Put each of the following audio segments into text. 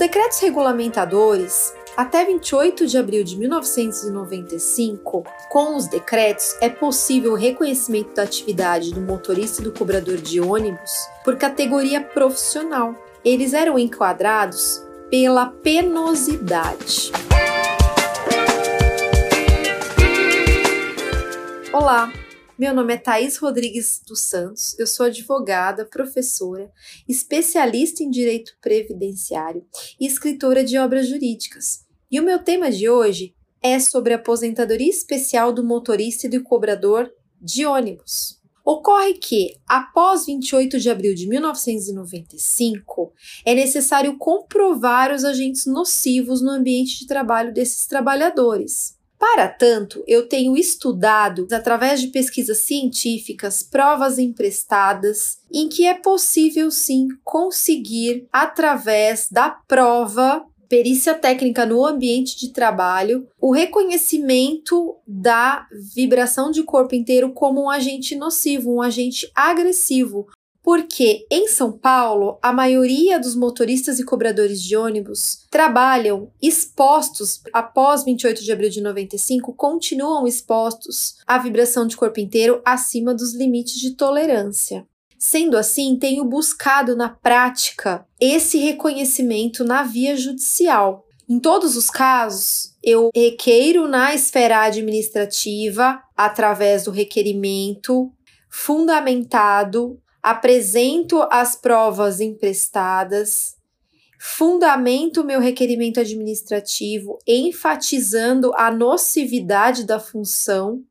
decretos regulamentadores até 28 de abril de 1995, com os decretos, é possível o reconhecimento da atividade do motorista e do cobrador de ônibus por categoria profissional. Eles eram enquadrados pela penosidade. Olá, meu nome é Thaís Rodrigues dos Santos, eu sou advogada, professora, especialista em direito previdenciário e escritora de obras jurídicas. E o meu tema de hoje é sobre a aposentadoria especial do motorista e do cobrador de ônibus. Ocorre que, após 28 de abril de 1995, é necessário comprovar os agentes nocivos no ambiente de trabalho desses trabalhadores. Para tanto, eu tenho estudado, através de pesquisas científicas, provas emprestadas, em que é possível sim conseguir, através da prova, perícia técnica no ambiente de trabalho, o reconhecimento da vibração de corpo inteiro como um agente nocivo, um agente agressivo, porque em São Paulo, a maioria dos motoristas e cobradores de ônibus trabalham expostos após 28 de abril de 95, continuam expostos à vibração de corpo inteiro acima dos limites de tolerância. Sendo assim, tenho buscado na prática esse reconhecimento na via judicial. Em todos os casos, eu requeiro na esfera administrativa, através do requerimento fundamentado apresento as provas emprestadas, fundamento meu requerimento administrativo enfatizando a nocividade da função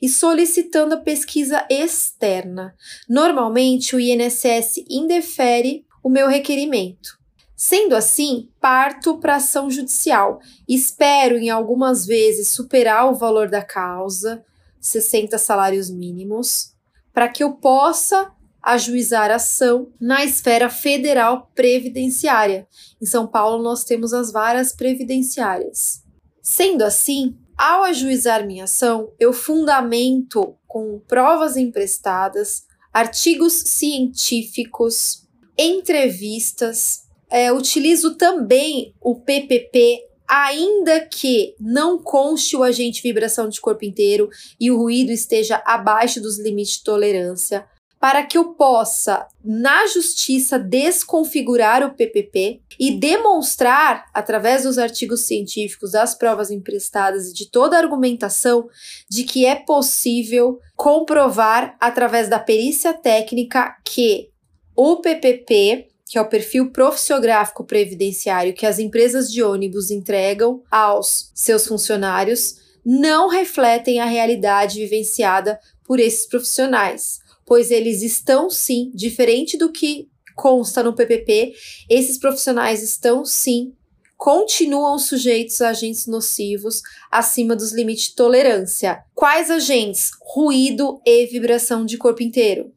e solicitando a pesquisa externa. Normalmente, o INSS indefere o meu requerimento. Sendo assim, parto para ação judicial. Espero, em algumas vezes, superar o valor da causa, 60 salários mínimos, para que eu possa ajuizar ação na esfera federal previdenciária. Em São Paulo, nós temos as varas previdenciárias. Sendo assim, ao ajuizar minha ação, eu fundamento com provas emprestadas, artigos científicos, entrevistas, é, utilizo também o PPP, ainda que não conste o agente vibração de corpo inteiro e o ruído esteja abaixo dos limites de tolerância para que eu possa, na justiça, desconfigurar o PPP e demonstrar, através dos artigos científicos, das provas emprestadas e de toda a argumentação, de que é possível comprovar, através da perícia técnica, que o PPP, que é o perfil profissiográfico previdenciário que as empresas de ônibus entregam aos seus funcionários, não refletem a realidade vivenciada por esses profissionais pois eles estão sim, diferente do que consta no PPP, esses profissionais estão sim, continuam sujeitos a agentes nocivos acima dos limites de tolerância. Quais agentes? Ruído e vibração de corpo inteiro.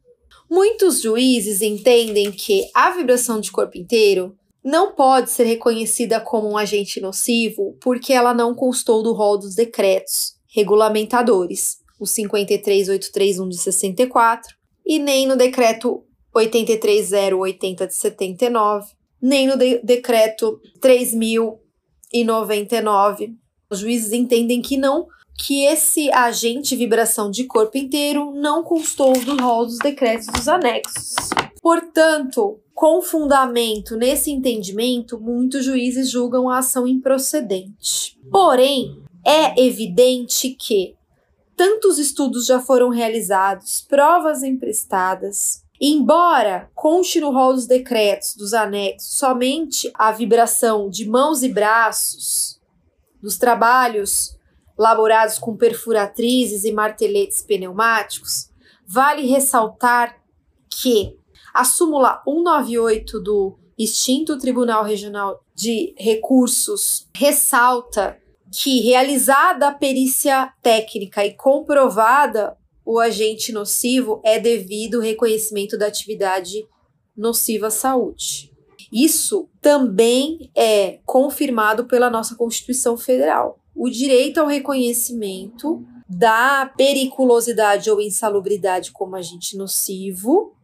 Muitos juízes entendem que a vibração de corpo inteiro não pode ser reconhecida como um agente nocivo porque ela não constou do rol dos decretos regulamentadores, o 53831 de 64 e nem no decreto 83080 de 79, nem no de decreto 3099. Os juízes entendem que não que esse agente vibração de corpo inteiro não constou do rol dos decretos dos anexos. Portanto, com fundamento nesse entendimento, muitos juízes julgam a ação improcedente. Porém, é evidente que tantos estudos já foram realizados, provas emprestadas. Embora conste no rol dos decretos, dos anexos, somente a vibração de mãos e braços, dos trabalhos laborados com perfuratrizes e marteletes pneumáticos, vale ressaltar que a súmula 198 do extinto Tribunal Regional de Recursos ressalta que, realizada a perícia técnica e comprovada o agente nocivo, é devido o reconhecimento da atividade nociva à saúde. Isso também é confirmado pela nossa Constituição Federal. O direito ao reconhecimento da periculosidade ou insalubridade como agente nocivo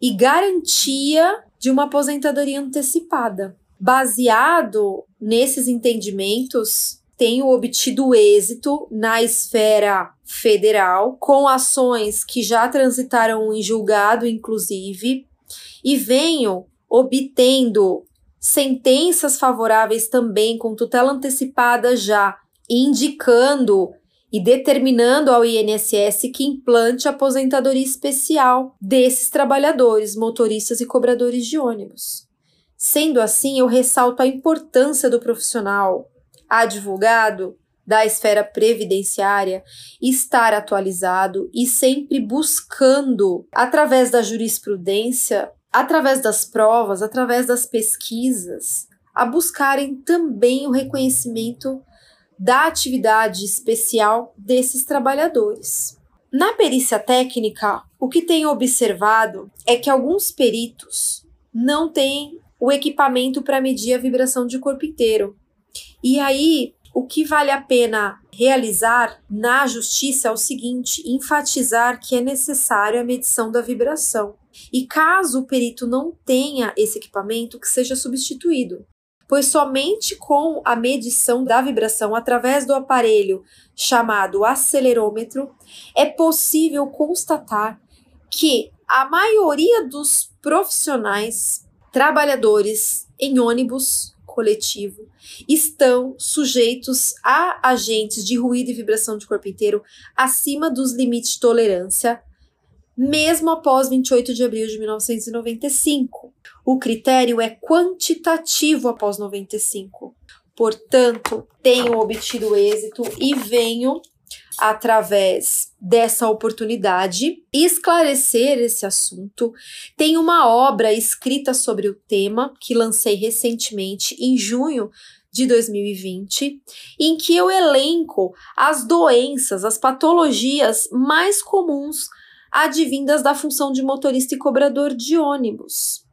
e garantia de uma aposentadoria antecipada. Baseado nesses entendimentos, tenho obtido êxito na esfera federal, com ações que já transitaram em julgado, inclusive, e venho obtendo sentenças favoráveis também com tutela antecipada já, indicando e determinando ao INSS que implante aposentadoria especial desses trabalhadores, motoristas e cobradores de ônibus. Sendo assim, eu ressalto a importância do profissional advogado da esfera previdenciária estar atualizado e sempre buscando, através da jurisprudência, através das provas, através das pesquisas, a buscarem também o reconhecimento da atividade especial desses trabalhadores. Na perícia técnica, o que tenho observado é que alguns peritos não têm o equipamento para medir a vibração de corpo inteiro. E aí, o que vale a pena realizar na justiça é o seguinte: enfatizar que é necessário a medição da vibração. E caso o perito não tenha esse equipamento, que seja substituído. Pois somente com a medição da vibração através do aparelho chamado acelerômetro é possível constatar que a maioria dos profissionais trabalhadores em ônibus coletivo estão sujeitos a agentes de ruído e vibração de corpo inteiro acima dos limites de tolerância, mesmo após 28 de abril de 1995. O critério é quantitativo após 95. Portanto, tenho obtido êxito e venho através dessa oportunidade, esclarecer esse assunto. Tem uma obra escrita sobre o tema que lancei recentemente, em junho de 2020, em que eu elenco as doenças, as patologias mais comuns advindas da função de motorista e cobrador de ônibus.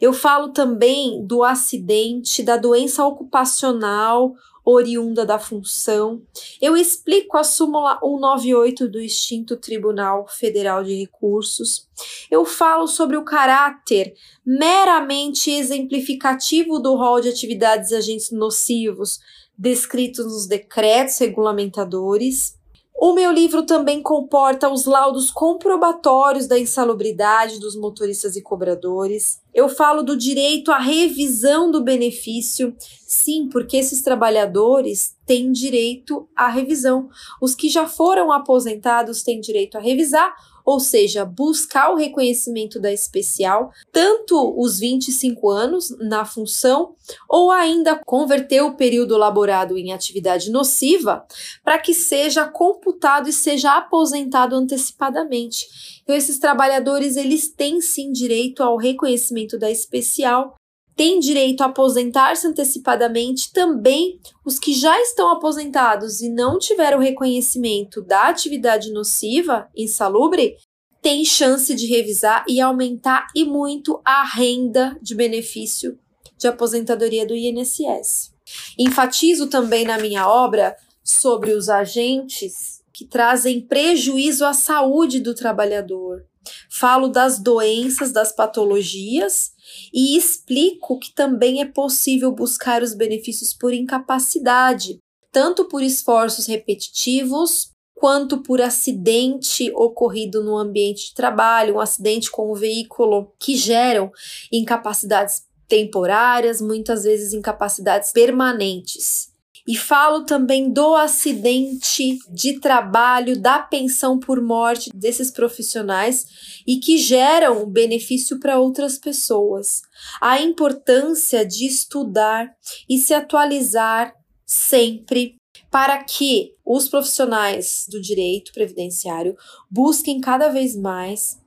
Eu falo também do acidente, da doença ocupacional oriunda da função. Eu explico a súmula 198 do extinto Tribunal Federal de Recursos. Eu falo sobre o caráter meramente exemplificativo do rol de atividades agentes nocivos descritos nos decretos regulamentadores. O meu livro também comporta os laudos comprobatórios da insalubridade dos motoristas e cobradores. Eu falo do direito à revisão do benefício. Sim, porque esses trabalhadores têm direito à revisão. Os que já foram aposentados têm direito a revisar, ou seja, buscar o reconhecimento da especial, tanto os 25 anos na função, ou ainda converter o período laborado em atividade nociva, para que seja computado e seja aposentado antecipadamente. Então esses trabalhadores eles têm sim direito ao reconhecimento da especial têm direito a aposentar-se antecipadamente também os que já estão aposentados e não tiveram reconhecimento da atividade nociva, insalubre, têm chance de revisar e aumentar e muito a renda de benefício de aposentadoria do INSS. Enfatizo também na minha obra sobre os agentes que trazem prejuízo à saúde do trabalhador. Falo das doenças, das patologias e explico que também é possível buscar os benefícios por incapacidade, tanto por esforços repetitivos quanto por acidente ocorrido no ambiente de trabalho, um acidente com o veículo que geram incapacidades temporárias, muitas vezes incapacidades permanentes. E falo também do acidente de trabalho, da pensão por morte desses profissionais e que geram benefício para outras pessoas. A importância de estudar e se atualizar sempre para que os profissionais do direito previdenciário busquem cada vez mais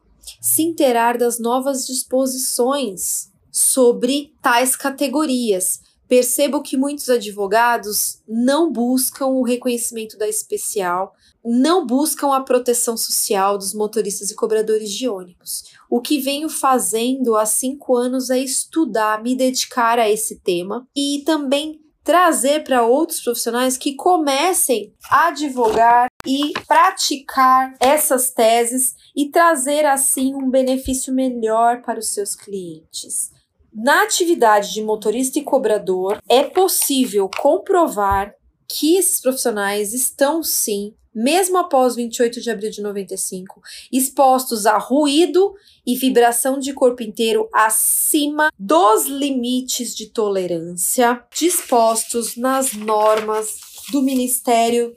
se inteirar das novas disposições sobre tais categorias, Percebo que muitos advogados não buscam o reconhecimento da especial, não buscam a proteção social dos motoristas e cobradores de ônibus. O que venho fazendo há cinco anos é estudar, me dedicar a esse tema e também trazer para outros profissionais que comecem a advogar e praticar essas teses e trazer assim um benefício melhor para os seus clientes. Na atividade de motorista e cobrador, é possível comprovar que esses profissionais estão sim, mesmo após 28 de abril de 95, expostos a ruído e vibração de corpo inteiro acima dos limites de tolerância dispostos nas normas do Ministério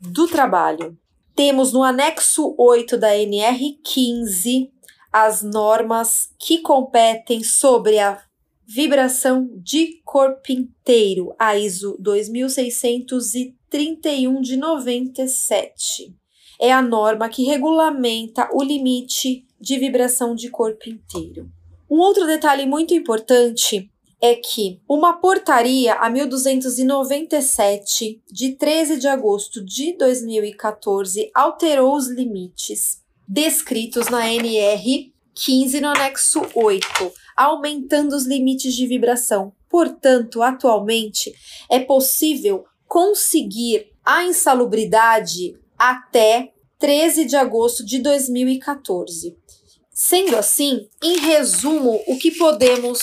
do Trabalho. Temos no anexo 8 da NR 15 as normas que competem sobre a vibração de corpo inteiro, a ISO 2631 de 97. É a norma que regulamenta o limite de vibração de corpo inteiro. Um outro detalhe muito importante é que uma portaria a 1297 de 13 de agosto de 2014 alterou os limites descritos na NR 15 no anexo 8, aumentando os limites de vibração. Portanto, atualmente é possível conseguir a insalubridade até 13 de agosto de 2014. Sendo assim, em resumo, o que podemos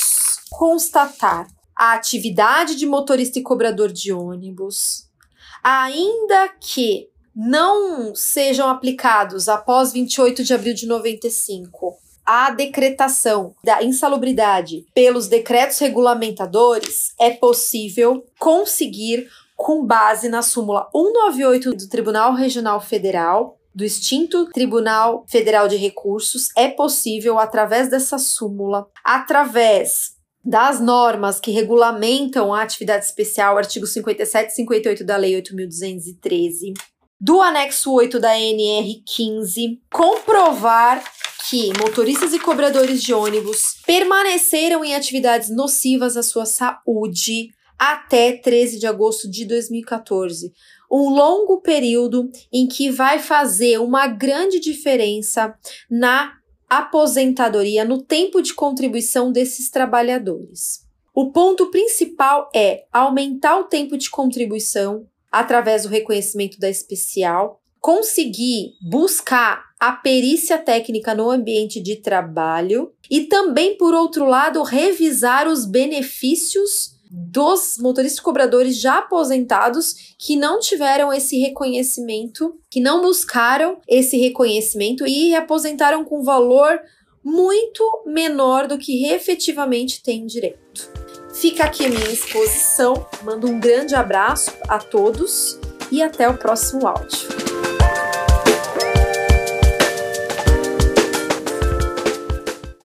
constatar? A atividade de motorista e cobrador de ônibus, ainda que não sejam aplicados após 28 de abril de 95 a decretação da insalubridade pelos decretos regulamentadores, é possível conseguir com base na súmula 198 do Tribunal Regional Federal do extinto Tribunal Federal de Recursos, é possível, através dessa súmula, através das normas que regulamentam a atividade especial, artigo 57 e 58 da Lei 8.213, do anexo 8 da NR 15, comprovar que motoristas e cobradores de ônibus permaneceram em atividades nocivas à sua saúde até 13 de agosto de 2014. Um longo período em que vai fazer uma grande diferença na aposentadoria, no tempo de contribuição desses trabalhadores. O ponto principal é aumentar o tempo de contribuição através do reconhecimento da especial, conseguir buscar a perícia técnica no ambiente de trabalho e também, por outro lado, revisar os benefícios dos motoristas cobradores já aposentados que não tiveram esse reconhecimento, que não buscaram esse reconhecimento e aposentaram com valor muito menor do que efetivamente têm direito. Fica aqui minha exposição, mando um grande abraço a todos e até o próximo áudio.